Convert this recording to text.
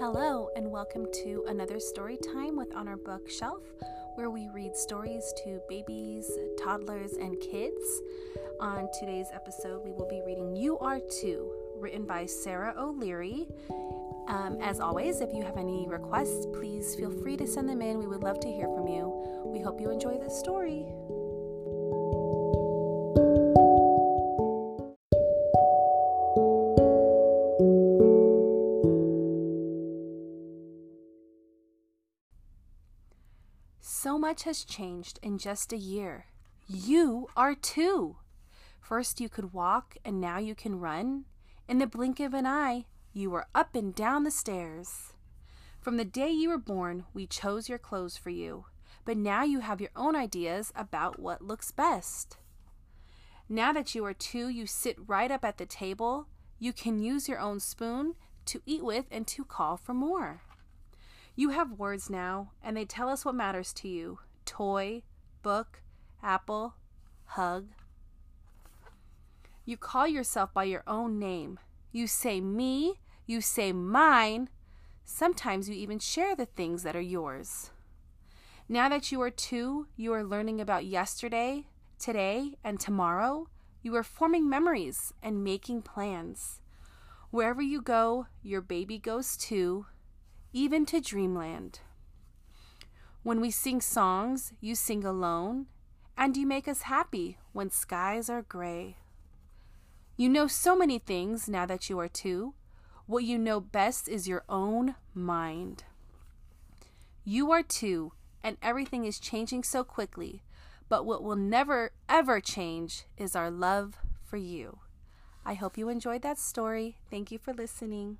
Hello, and welcome to another story time with On Our Bookshelf, where we read stories to babies, toddlers, and kids. On today's episode, we will be reading You Are Two, written by Sara O'Leary. Um, as always, if you have any requests, please feel free to send them in. We would love to hear from you. We hope you enjoy this story. So much has changed in just a year. You are two. First, you could walk, and now you can run. In the blink of an eye, you are up and down the stairs. From the day you were born, we chose your clothes for you, but now you have your own ideas about what looks best. Now that you are two, you sit right up at the table. You can use your own spoon to eat with and to call for more. You have words now, and they tell us what matters to you toy, book, apple, hug. You call yourself by your own name. You say me, you say mine. Sometimes you even share the things that are yours. Now that you are two, you are learning about yesterday, today, and tomorrow. You are forming memories and making plans. Wherever you go, your baby goes too even to dreamland. When we sing songs, you sing alone, and you make us happy when skies are gray. You know so many things now that you are two. What you know best is your own mind. You are two, and everything is changing so quickly, but what will never, ever change is our love for you. I hope you enjoyed that story. Thank you for listening.